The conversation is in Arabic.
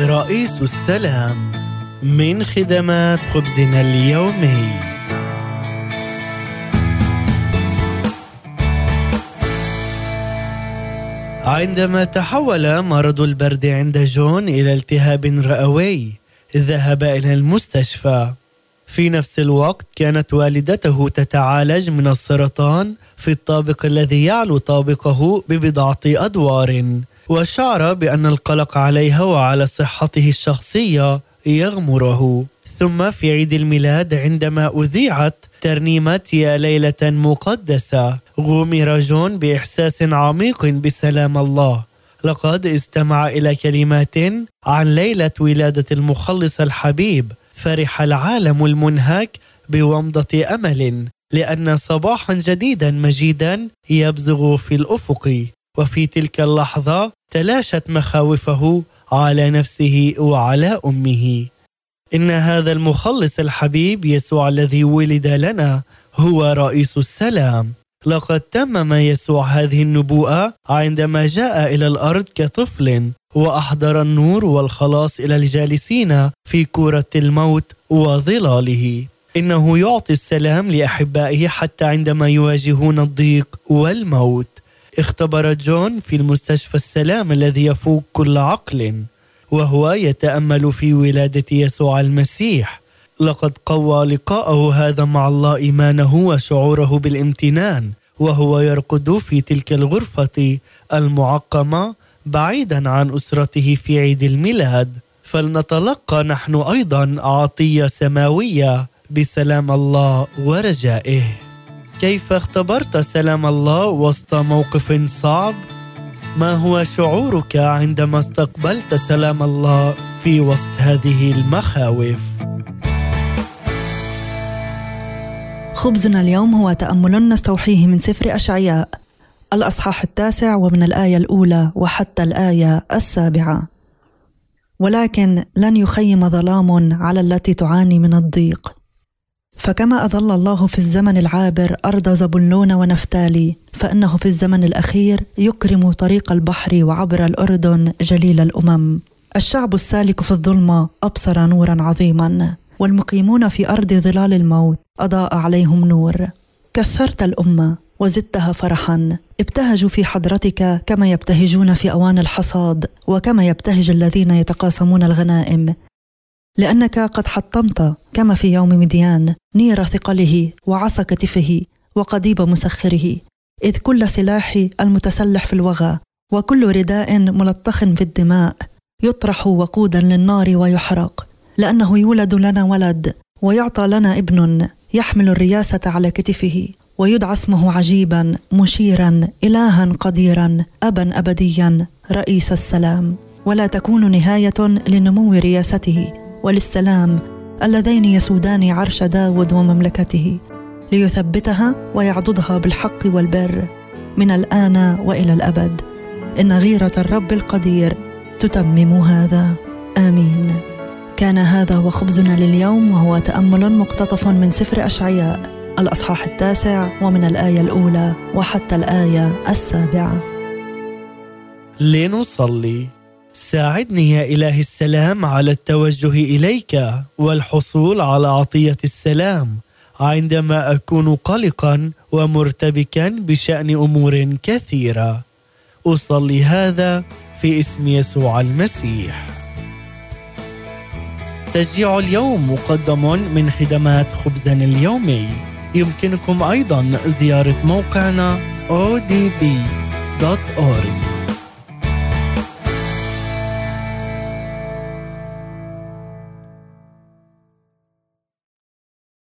رئيس السلام من خدمات خبزنا اليومي. عندما تحول مرض البرد عند جون إلى التهاب رئوي ذهب إلى المستشفى. في نفس الوقت كانت والدته تتعالج من السرطان في الطابق الذي يعلو طابقه ببضعة أدوار. وشعر بأن القلق عليها وعلى صحته الشخصية يغمره. ثم في عيد الميلاد عندما أذيعت ترنيمة يا ليلة مقدسة غمر جون بإحساس عميق بسلام الله. لقد استمع إلى كلمات عن ليلة ولادة المخلص الحبيب فرح العالم المنهك بومضة أمل لأن صباحا جديدا مجيدا يبزغ في الأفق. وفي تلك اللحظة تلاشت مخاوفه على نفسه وعلى أمه. إن هذا المخلص الحبيب يسوع الذي ولد لنا هو رئيس السلام. لقد تمم يسوع هذه النبوءة عندما جاء إلى الأرض كطفل وأحضر النور والخلاص إلى الجالسين في كورة الموت وظلاله. إنه يعطي السلام لأحبائه حتى عندما يواجهون الضيق والموت. اختبر جون في المستشفى السلام الذي يفوق كل عقل وهو يتأمل في ولادة يسوع المسيح. لقد قوى لقاءه هذا مع الله إيمانه وشعوره بالامتنان وهو يرقد في تلك الغرفة المعقمة بعيدا عن أسرته في عيد الميلاد. فلنتلقى نحن أيضا عطية سماوية بسلام الله ورجائه. كيف اختبرت سلام الله وسط موقف صعب؟ ما هو شعورك عندما استقبلت سلام الله في وسط هذه المخاوف؟ خبزنا اليوم هو تامل نستوحيه من سفر أشعياء الأصحاح التاسع ومن الآية الأولى وحتى الآية السابعة. ولكن لن يخيم ظلام على التي تعاني من الضيق. فكما أظل الله في الزمن العابر أرض زبلون ونفتالي فإنه في الزمن الأخير يكرم طريق البحر وعبر الأردن جليل الأمم. الشعب السالك في الظلمة أبصر نورا عظيما والمقيمون في أرض ظلال الموت أضاء عليهم نور. كثرت الأمة وزدتها فرحا ابتهجوا في حضرتك كما يبتهجون في أوان الحصاد وكما يبتهج الذين يتقاسمون الغنائم. لأنك قد حطمت كما في يوم مديان نير ثقله وعصا كتفه وقضيب مسخره إذ كل سلاح المتسلح في الوغى وكل رداء ملطخ في الدماء يطرح وقودا للنار ويحرق لأنه يولد لنا ولد ويعطى لنا ابن يحمل الرياسة على كتفه ويدعى اسمه عجيبا مشيرا إلها قديرا أبا أبديا رئيس السلام. ولا تكون نهاية لنمو رياسته. وللسلام اللذين يسودان عرش داود ومملكته ليثبتها ويعضدها بالحق والبر من الآن وإلى الأبد. إن غيرة الرب القدير تتمم هذا. آمين. كان هذا وخبزنا لليوم وهو تأمل مقتطف من سفر أشعياء الأصحاح التاسع ومن الآية الأولى وحتى الآية السابعة. لنصلي. ساعدني يا إله السلام على التوجه إليك والحصول على عطية السلام. عندما أكون قلقا ومرتبكا بشأن أمور كثيرة أصلي هذا في اسم يسوع المسيح. تشجيع اليوم مقدم من خدمات خبزنا اليومي. يمكنكم أيضا زيارة موقعنا odb.org